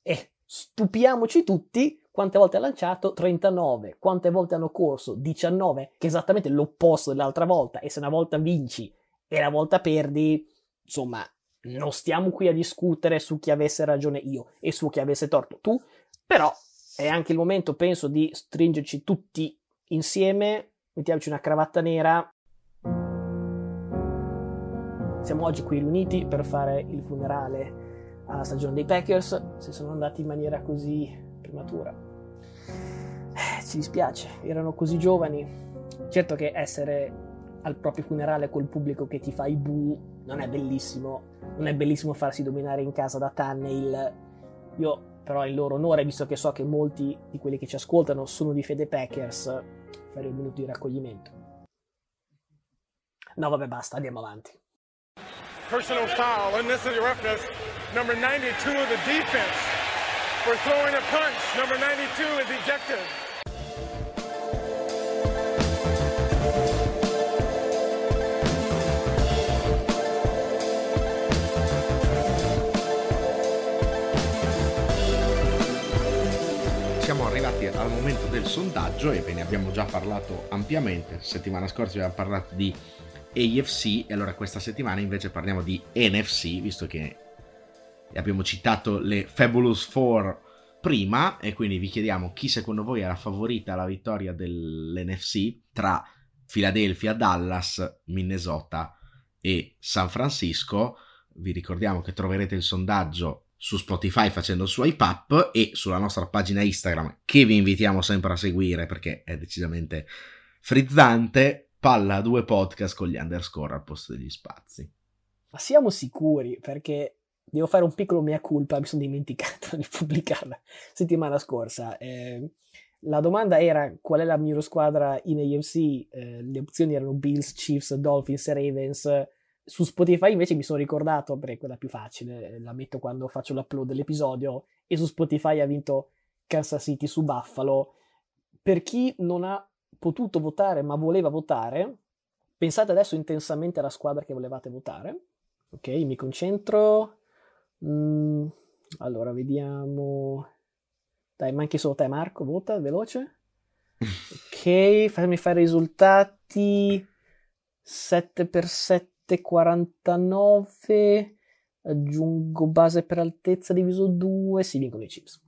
E stupiamoci tutti quante volte ha lanciato? 39, quante volte hanno corso? 19, che è esattamente l'opposto dell'altra volta. E se una volta vinci e una volta perdi, insomma, non stiamo qui a discutere su chi avesse ragione io e su chi avesse torto tu, però è anche il momento, penso, di stringerci tutti insieme, mettiamoci una cravatta nera siamo oggi qui riuniti per fare il funerale alla stagione dei Packers, se sono andati in maniera così prematura. Eh, ci dispiace, erano così giovani. Certo che essere al proprio funerale col pubblico che ti fa i bu non è bellissimo, non è bellissimo farsi dominare in casa da Tannehill. Io però in loro onore, visto che so che molti di quelli che ci ascoltano sono di fede Packers, farei un minuto di raccoglimento. No, vabbè, basta, andiamo avanti. Personal foul, unnecessary roughness, number 92 of the defense. for throwing a punch. Number 92 is ejected. Siamo arrivati al momento del sondaggio e ve ne abbiamo già parlato ampiamente. Settimana scorsa abbiamo parlato di AFC e allora questa settimana invece parliamo di NFC, visto che abbiamo citato le Fabulous Four prima e quindi vi chiediamo chi secondo voi è la favorita alla vittoria dell'NFC tra Philadelphia, Dallas, Minnesota e San Francisco. Vi ricordiamo che troverete il sondaggio su Spotify facendo swipe up e sulla nostra pagina Instagram che vi invitiamo sempre a seguire perché è decisamente frizzante palla a due podcast con gli underscore al posto degli spazi. Ma siamo sicuri perché devo fare un piccolo mea culpa, mi sono dimenticato <laughs> di pubblicarla settimana scorsa. Eh, la domanda era qual è la migliore squadra in AFC, eh, le opzioni erano Bills, Chiefs, Dolphins Ravens. Su Spotify invece mi sono ricordato, perché è quella più facile, la metto quando faccio l'upload dell'episodio, e su Spotify ha vinto Kansas City su Buffalo. Per chi non ha potuto votare ma voleva votare, pensate adesso intensamente alla squadra che volevate votare. Ok, mi concentro. Mm, allora, vediamo. Dai, manchi solo te, Marco. Vota veloce. Ok, fammi fare i risultati. 7 per 7, 49. Aggiungo base per altezza diviso 2. Si vincono i chips.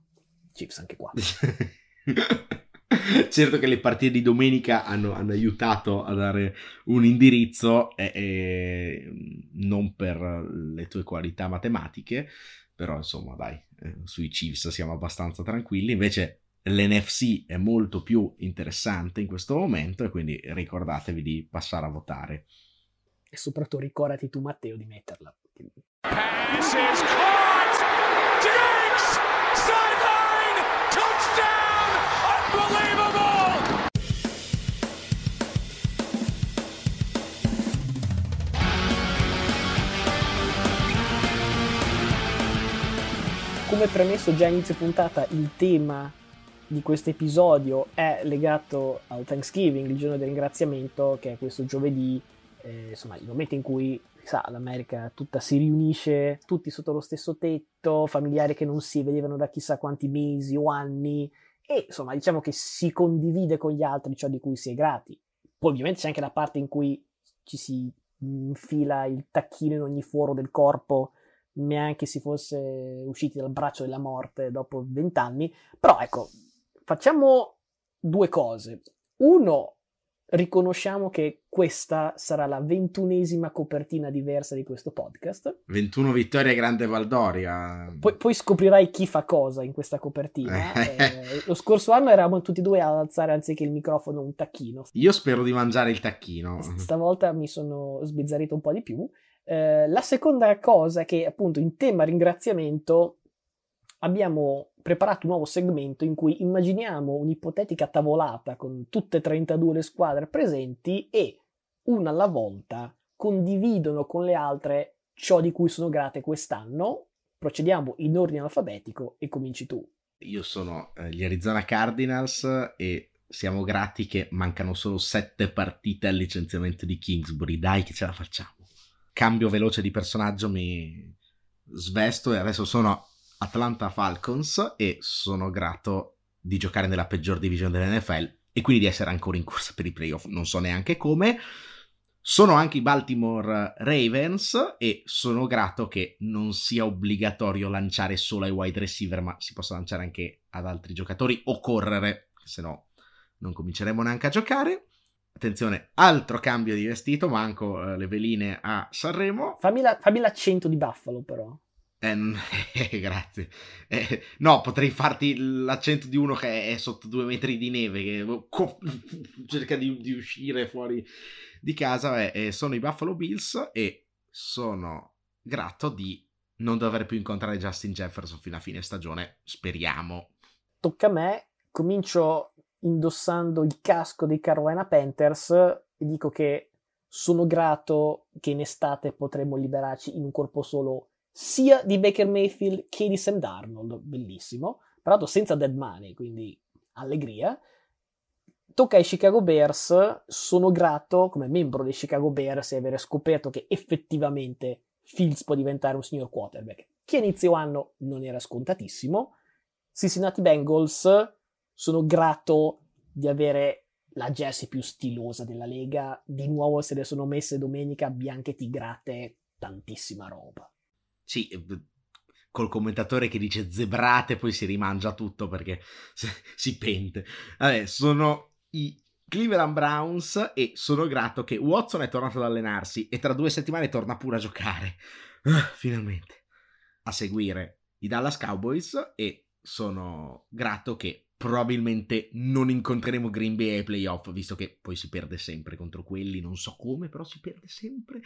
Chips anche qua. <laughs> <laughs> certo che le partite di domenica hanno, hanno aiutato a dare un indirizzo, e, e, non per le tue qualità matematiche, però insomma dai, eh, sui Chiefs siamo abbastanza tranquilli, invece l'NFC è molto più interessante in questo momento e quindi ricordatevi di passare a votare. E soprattutto ricordati tu Matteo di metterla. Pass Come premesso già inizio puntata, il tema di questo episodio è legato al Thanksgiving, il giorno del ringraziamento, che è questo giovedì, eh, insomma, il momento in cui sa, l'America tutta si riunisce, tutti sotto lo stesso tetto, familiari che non si vedevano da chissà quanti mesi o anni, e insomma, diciamo che si condivide con gli altri ciò di cui si è grati. Poi ovviamente c'è anche la parte in cui ci si infila il tacchino in ogni foro del corpo neanche si fosse usciti dal braccio della morte dopo vent'anni. Però ecco, facciamo due cose. Uno, riconosciamo che questa sarà la ventunesima copertina diversa di questo podcast. 21 vittorie Grande Valdoria. Poi, poi scoprirai chi fa cosa in questa copertina. <laughs> eh, lo scorso anno eravamo tutti e due ad alzare anziché il microfono un tacchino. Io spero di mangiare il tacchino. Stavolta mi sono sbizzarrito un po' di più. Eh, la seconda cosa è che appunto in tema ringraziamento abbiamo preparato un nuovo segmento in cui immaginiamo un'ipotetica tavolata con tutte e 32 le squadre presenti e una alla volta condividono con le altre ciò di cui sono grate quest'anno. Procediamo in ordine alfabetico e cominci tu. Io sono eh, gli Arizona Cardinals e siamo grati che mancano solo sette partite al licenziamento di Kingsbury. Dai che ce la facciamo. Cambio veloce di personaggio, mi svesto e adesso sono Atlanta Falcons e sono grato di giocare nella peggior divisione dell'NFL e quindi di essere ancora in corsa per i playoff, non so neanche come. Sono anche i Baltimore Ravens e sono grato che non sia obbligatorio lanciare solo ai wide receiver, ma si possa lanciare anche ad altri giocatori o correre, se no non cominceremo neanche a giocare. Attenzione, altro cambio di vestito, manco eh, le veline a Sanremo. Fammi, la, fammi l'accento di Buffalo però. Eh, <laughs> grazie. Eh, no, potrei farti l'accento di uno che è sotto due metri di neve, che co- <laughs> cerca di, di, uscire fuori di casa. Eh, sono i Buffalo Bills e sono grato di non dover più incontrare Justin Jefferson fino a fine stagione. Speriamo. Tocca a me. Comincio indossando il casco dei Carolina Panthers e dico che sono grato che in estate potremo liberarci in un corpo solo sia di Baker Mayfield che di Sam Darnold, bellissimo. Peraltro senza dead money, quindi allegria. Tocca ai Chicago Bears, sono grato come membro dei Chicago Bears di aver scoperto che effettivamente Fields può diventare un signor quarterback, che inizio anno non era scontatissimo. Cincinnati Bengals, sono grato di avere la jersey più stilosa della Lega, di nuovo se le sono messe domenica bianche tigrate, tantissima roba. Sì, col commentatore che dice zebrate, poi si rimangia tutto perché si pente. Vabbè, sono i Cleveland Browns e sono grato che Watson è tornato ad allenarsi e tra due settimane torna pure a giocare. Uh, finalmente. A seguire i Dallas Cowboys e sono grato che probabilmente non incontreremo Green Bay ai playoff, visto che poi si perde sempre contro quelli, non so come, però si perde sempre.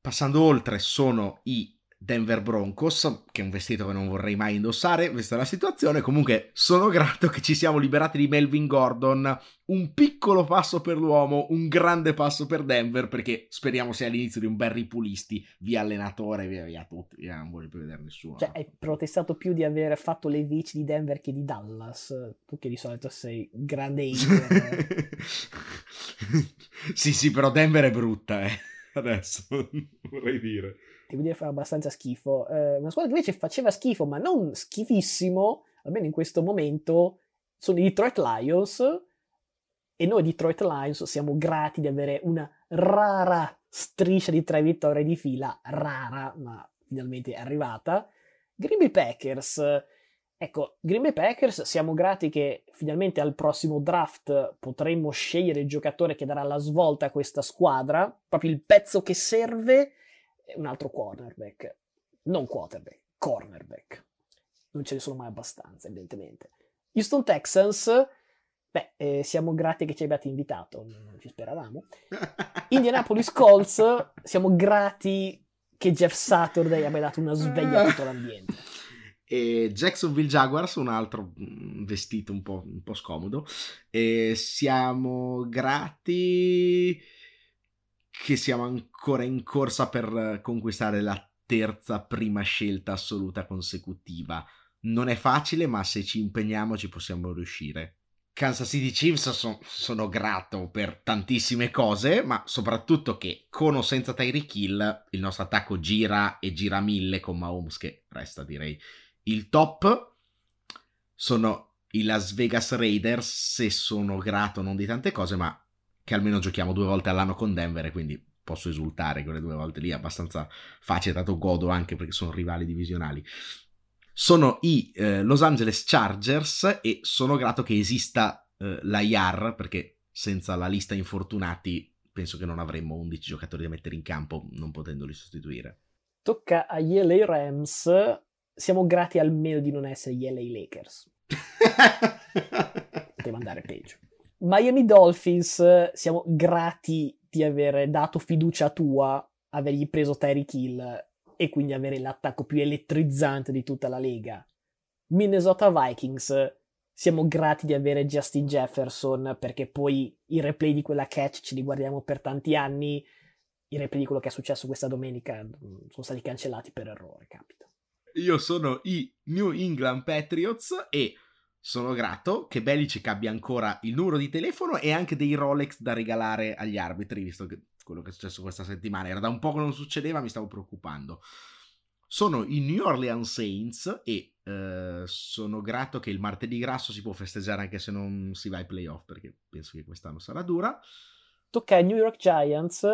Passando oltre, sono i Denver Broncos, che è un vestito che non vorrei mai indossare, vista la situazione. Comunque sono grato che ci siamo liberati di Melvin Gordon. Un piccolo passo per l'uomo, un grande passo per Denver, perché speriamo sia l'inizio di un bel ripulisti, via allenatore, via via tutti, via, non voglio più vedere nessuno. Cioè, hai protestato più di aver fatto le vici di Denver che di Dallas, tu che di solito sei grande hater. <laughs> sì, sì, però Denver è brutta, eh. Adesso, <laughs> vorrei dire devo dire fa abbastanza schifo. Eh, una squadra che invece faceva schifo, ma non schifissimo, almeno in questo momento, sono i Detroit Lions. E noi Detroit Lions siamo grati di avere una rara striscia di tre vittorie di fila, rara, ma finalmente è arrivata. Green Bay Packers. Ecco, Green Bay Packers siamo grati che finalmente al prossimo draft potremmo scegliere il giocatore che darà la svolta a questa squadra, proprio il pezzo che serve un altro cornerback, non quarterback, cornerback. Non ce ne sono mai abbastanza, evidentemente. Houston Texans, beh, eh, siamo grati che ci abbiate invitato, non ci speravamo. <laughs> Indianapolis Colts, siamo grati che Jeff Saturday abbia dato una sveglia a tutto l'ambiente. E Jacksonville Jaguars, un altro mm, vestito un po', un po scomodo. E siamo grati che siamo ancora in corsa per conquistare la terza prima scelta assoluta consecutiva. Non è facile, ma se ci impegniamo ci possiamo riuscire. Kansas City Chiefs son, sono grato per tantissime cose, ma soprattutto che con o senza Tyreek Hill il nostro attacco gira e gira mille con Mahomes che resta direi il top. Sono i Las Vegas Raiders se sono grato non di tante cose, ma che almeno giochiamo due volte all'anno con Denver e quindi posso esultare quelle due volte lì, è abbastanza facile, tanto godo anche perché sono rivali divisionali. Sono i eh, Los Angeles Chargers e sono grato che esista eh, la IAR perché senza la lista infortunati penso che non avremmo 11 giocatori da mettere in campo non potendoli sostituire. Tocca agli LA Rams, siamo grati almeno di non essere gli LA Lakers. <laughs> Poteva andare peggio. Miami Dolphins, siamo grati di aver dato fiducia tua, avergli preso Tyreek Hill e quindi avere l'attacco più elettrizzante di tutta la lega. Minnesota Vikings, siamo grati di avere Justin Jefferson perché poi i replay di quella catch ce li guardiamo per tanti anni. I replay di quello che è successo questa domenica mm, sono stati cancellati per errore, capita. Io sono i New England Patriots e sono grato che Belichick abbia ancora il numero di telefono e anche dei Rolex da regalare agli arbitri, visto che quello che è successo questa settimana era da un po' che non succedeva, mi stavo preoccupando. Sono i New Orleans Saints e eh, sono grato che il martedì grasso si può festeggiare anche se non si va ai playoff, perché penso che quest'anno sarà dura. Tocca ai New York Giants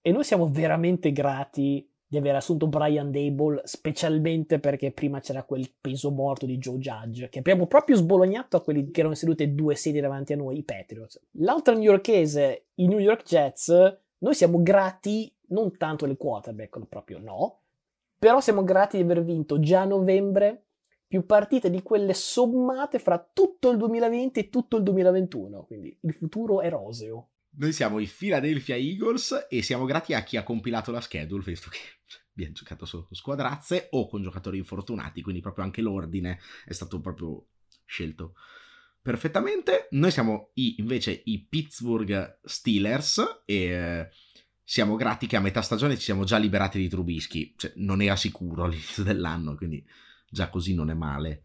e noi siamo veramente grati di aver assunto Brian Dable, specialmente perché prima c'era quel peso morto di Joe Judge, che abbiamo proprio sbolognato a quelli che erano sedute due sedie davanti a noi, i Patriots. L'altra newyorkese, i New York Jets, noi siamo grati non tanto del quarterback, proprio no, però siamo grati di aver vinto già a novembre più partite di quelle sommate fra tutto il 2020 e tutto il 2021, quindi il futuro è roseo. Noi siamo i Philadelphia Eagles e siamo grati a chi ha compilato la schedule, visto che <laughs> abbiamo giocato solo con squadrazze o con giocatori infortunati, quindi proprio anche l'ordine è stato proprio scelto perfettamente. Noi siamo i, invece i Pittsburgh Steelers e eh, siamo grati che a metà stagione ci siamo già liberati di Trubisky, cioè non era sicuro <laughs> all'inizio dell'anno, quindi già così non è male.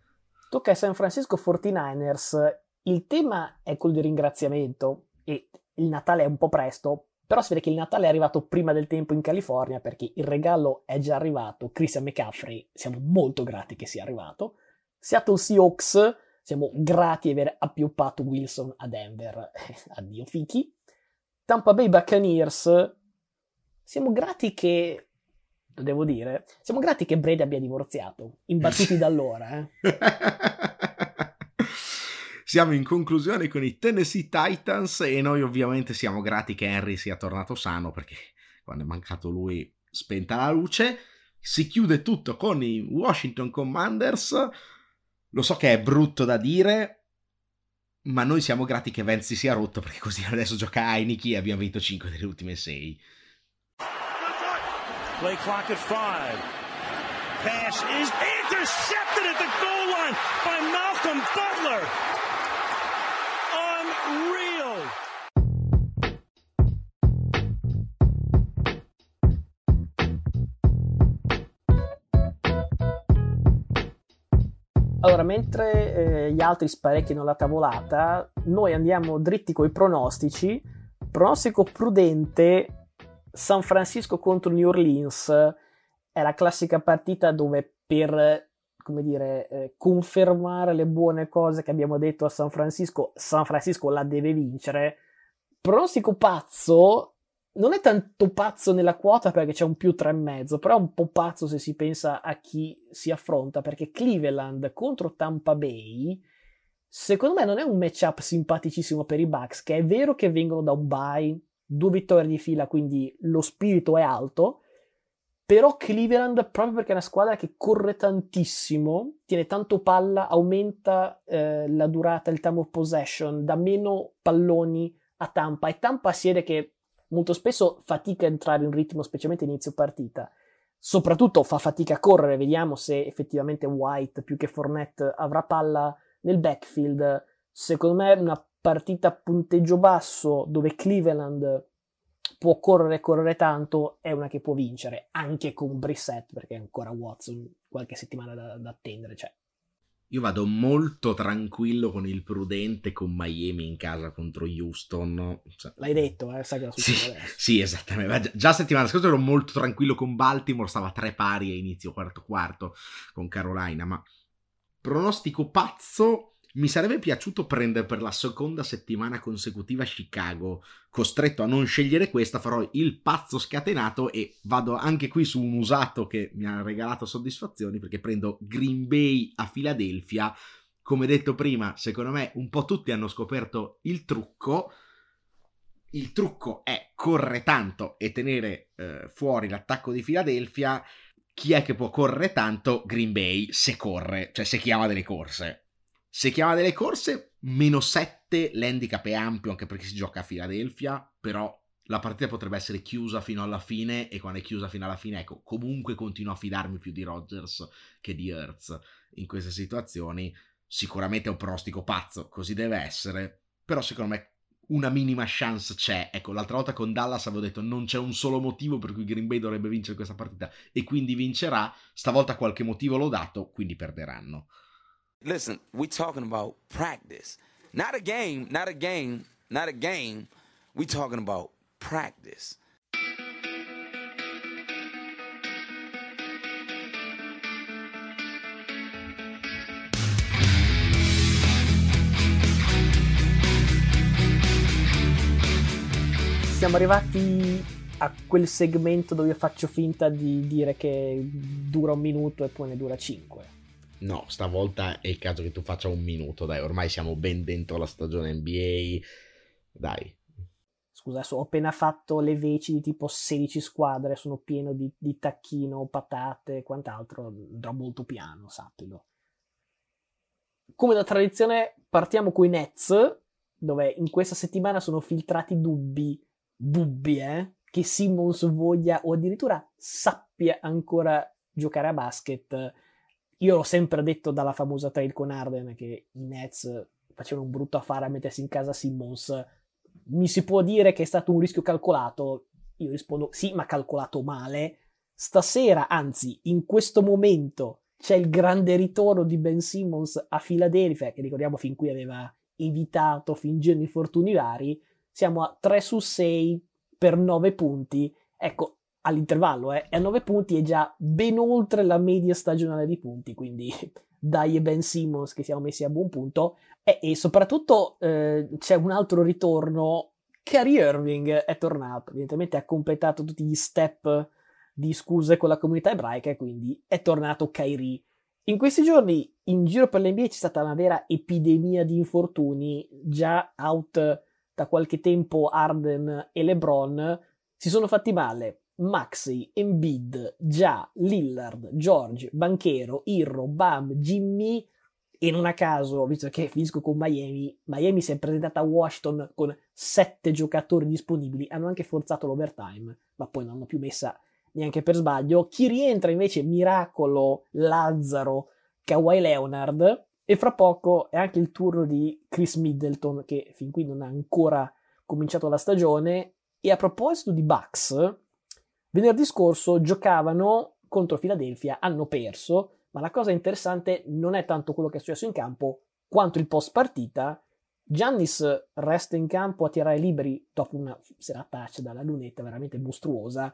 Tocca ai San Francisco 49ers, il tema è quello di ringraziamento e il Natale è un po' presto, però si vede che il Natale è arrivato prima del tempo in California perché il regalo è già arrivato, Christian McCaffrey, siamo molto grati che sia arrivato. Seattle Seahawks, siamo grati di aver appioppato Wilson a Denver, <laughs> addio Fiki. Tampa Bay Buccaneers, siamo grati che, lo devo dire, siamo grati che Brady abbia divorziato, imbattuti <laughs> da allora. Eh. <laughs> siamo in conclusione con i Tennessee Titans e noi ovviamente siamo grati che Henry sia tornato sano perché quando è mancato lui spenta la luce. Si chiude tutto con i Washington Commanders. Lo so che è brutto da dire, ma noi siamo grati che si sia rotto perché così adesso gioca Heineken e abbiamo vinto 5 delle ultime 6. Play clock at five. Pass is intercepted at the goal line by Malcolm Butler. Unreal. Allora, mentre eh, gli altri sparecchiano la tavolata, noi andiamo dritti coi pronostici. Pronostico prudente San Francisco contro New Orleans è la classica partita dove per come dire, eh, confermare le buone cose che abbiamo detto a San Francisco, San Francisco la deve vincere. Pronostico pazzo, non è tanto pazzo nella quota perché c'è un più 3,5, però è un po' pazzo se si pensa a chi si affronta, perché Cleveland contro Tampa Bay, secondo me non è un matchup simpaticissimo per i Bucks, che è vero che vengono da un bye, due vittorie di fila, quindi lo spirito è alto. Però Cleveland, proprio perché è una squadra che corre tantissimo, tiene tanto palla, aumenta eh, la durata, il time of possession, dà meno palloni a Tampa. E Tampa si vede che molto spesso fatica a entrare in ritmo, specialmente inizio partita. Soprattutto fa fatica a correre, vediamo se effettivamente White più che Fournette avrà palla nel backfield. Secondo me una partita a punteggio basso dove Cleveland può correre e correre tanto è una che può vincere anche con Brissett perché ancora Watson qualche settimana da, da attendere cioè. io vado molto tranquillo con il prudente con Miami in casa contro Houston cioè, l'hai detto eh? sai che sì, sì esattamente già settimana scorsa ero molto tranquillo con Baltimore stava a tre pari a inizio quarto quarto con Carolina ma pronostico pazzo mi sarebbe piaciuto prendere per la seconda settimana consecutiva Chicago. Costretto a non scegliere questa, farò il pazzo scatenato e vado anche qui su un usato che mi ha regalato soddisfazioni perché prendo Green Bay a Filadelfia. Come detto prima, secondo me un po' tutti hanno scoperto il trucco. Il trucco è correre tanto e tenere eh, fuori l'attacco di Filadelfia. Chi è che può correre tanto? Green Bay, se corre, cioè se chiama delle corse se chiama delle corse, meno 7, l'handicap è ampio anche perché si gioca a Filadelfia, però la partita potrebbe essere chiusa fino alla fine e quando è chiusa fino alla fine, ecco, comunque continuo a fidarmi più di Rodgers che di Hertz in queste situazioni. Sicuramente è un pronostico pazzo, così deve essere, però secondo me una minima chance c'è. Ecco, l'altra volta con Dallas avevo detto non c'è un solo motivo per cui Green Bay dovrebbe vincere questa partita e quindi vincerà. Stavolta qualche motivo l'ho dato, quindi perderanno. Listen, we talking about practice. Not a game, not a game, not a game. We talking about practice. Siamo arrivati a quel segmento dove faccio finta di dire che dura un minuto e poi ne dura cinque. No, stavolta è il caso che tu faccia un minuto, dai, ormai siamo ben dentro la stagione NBA, dai. Scusa, ho appena fatto le veci di tipo 16 squadre, sono pieno di, di tacchino, patate e quant'altro, andrò molto piano, sappilo. Come da tradizione partiamo con i Nets, dove in questa settimana sono filtrati dubbi, dubbi, eh, che Simmons voglia o addirittura sappia ancora giocare a basket io ho sempre detto dalla famosa trade con Arden che i Nets facevano un brutto affare a mettersi in casa Simmons. Mi si può dire che è stato un rischio calcolato. Io rispondo sì, ma calcolato male. Stasera, anzi, in questo momento c'è il grande ritorno di Ben Simmons a Philadelphia, che ricordiamo fin qui aveva evitato fingendo infortuni vari. Siamo a 3 su 6 per 9 punti. Ecco, all'intervallo, eh, e a 9 punti è già ben oltre la media stagionale di punti, quindi <laughs> dai e Ben Simmons che siamo messi a buon punto. E, e soprattutto eh, c'è un altro ritorno. Kyrie Irving è tornato, evidentemente ha completato tutti gli step di scuse con la comunità ebraica e quindi è tornato Kyrie. In questi giorni in giro per l'NBA c'è stata una vera epidemia di infortuni, già out da qualche tempo Arden e LeBron si sono fatti male. Maxi, Embiid, Già, Lillard, George, Banchero, Irro, Bam, Jimmy. E non a caso, visto che finisco con Miami, Miami si è presentata a Washington con sette giocatori disponibili, hanno anche forzato l'overtime, ma poi non hanno più messa neanche per sbaglio. Chi rientra invece? Miracolo, Lazzaro, Kawhi Leonard. E fra poco è anche il turno di Chris Middleton che fin qui non ha ancora cominciato la stagione. E a proposito di Bucks, venerdì scorso giocavano contro Philadelphia, hanno perso, ma la cosa interessante non è tanto quello che è successo in campo quanto il post partita. Giannis resta in campo a tirare liberi dopo una serataccia dalla lunetta veramente mostruosa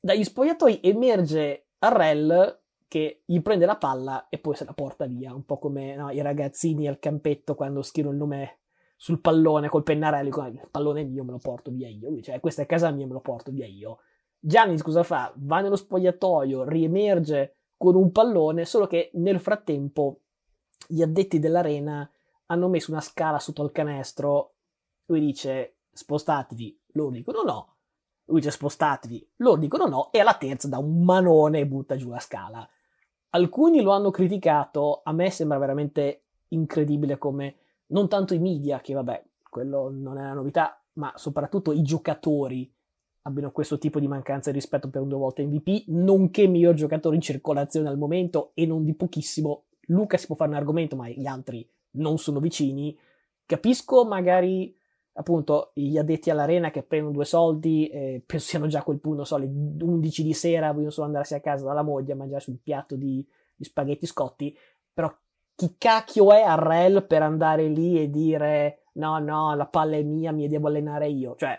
dagli spogliatoi emerge Arrel che gli prende la palla e poi se la porta via, un po' come no, i ragazzini al campetto quando scrivono il nome sul pallone col pennarello, il pallone è mio, me lo porto via io, cioè questa è casa mia, me lo porto via io. Gianni cosa fa? Va nello spogliatoio, riemerge con un pallone, solo che nel frattempo gli addetti dell'arena hanno messo una scala sotto al canestro, lui dice spostatevi, loro dicono no, lui dice spostatevi, loro dicono no, e alla terza dà un manone e butta giù la scala. Alcuni lo hanno criticato, a me sembra veramente incredibile come non tanto i media, che vabbè, quello non è una novità, ma soprattutto i giocatori abbiano questo tipo di mancanza di rispetto per un due volte MVP, nonché miglior giocatore in circolazione al momento e non di pochissimo. Luca si può fare un argomento, ma gli altri non sono vicini. Capisco magari appunto gli addetti all'arena che prendono due soldi, eh, penso siano già a quel punto, so, le 11 di sera, vogliono solo andarsi a casa dalla moglie a mangiare sul piatto di, di spaghetti scotti, però chi cacchio è Arrel per andare lì e dire no, no, la palla è mia, mi devo allenare io, cioè,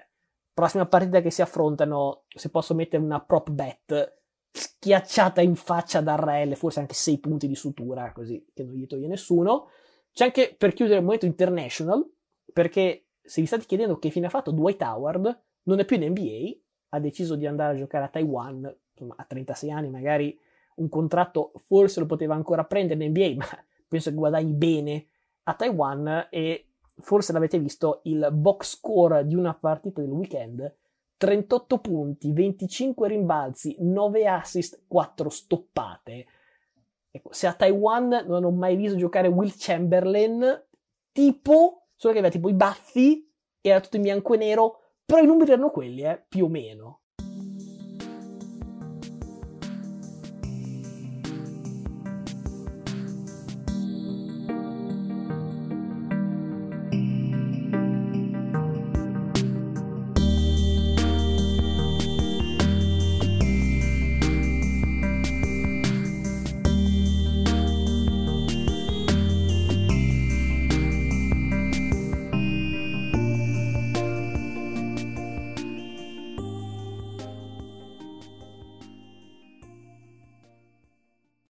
prossima partita che si affrontano, se posso mettere una prop bet, schiacciata in faccia da Arrel, forse anche 6 punti di sutura, così che non gli toglie nessuno. C'è anche per chiudere il momento international, perché se vi state chiedendo che fine ha fatto Dwight Howard, non è più in NBA, ha deciso di andare a giocare a Taiwan, insomma a 36 anni magari un contratto forse lo poteva ancora prendere in NBA, <laughs> ma penso che guadagni bene a Taiwan e forse l'avete visto il box score di una partita del weekend 38 punti, 25 rimbalzi, 9 assist, 4 stoppate. Ecco, se a Taiwan non hanno mai visto giocare Will Chamberlain, tipo solo che aveva tipo i baffi, era tutto in bianco e nero, però i numeri erano quelli, eh, più o meno.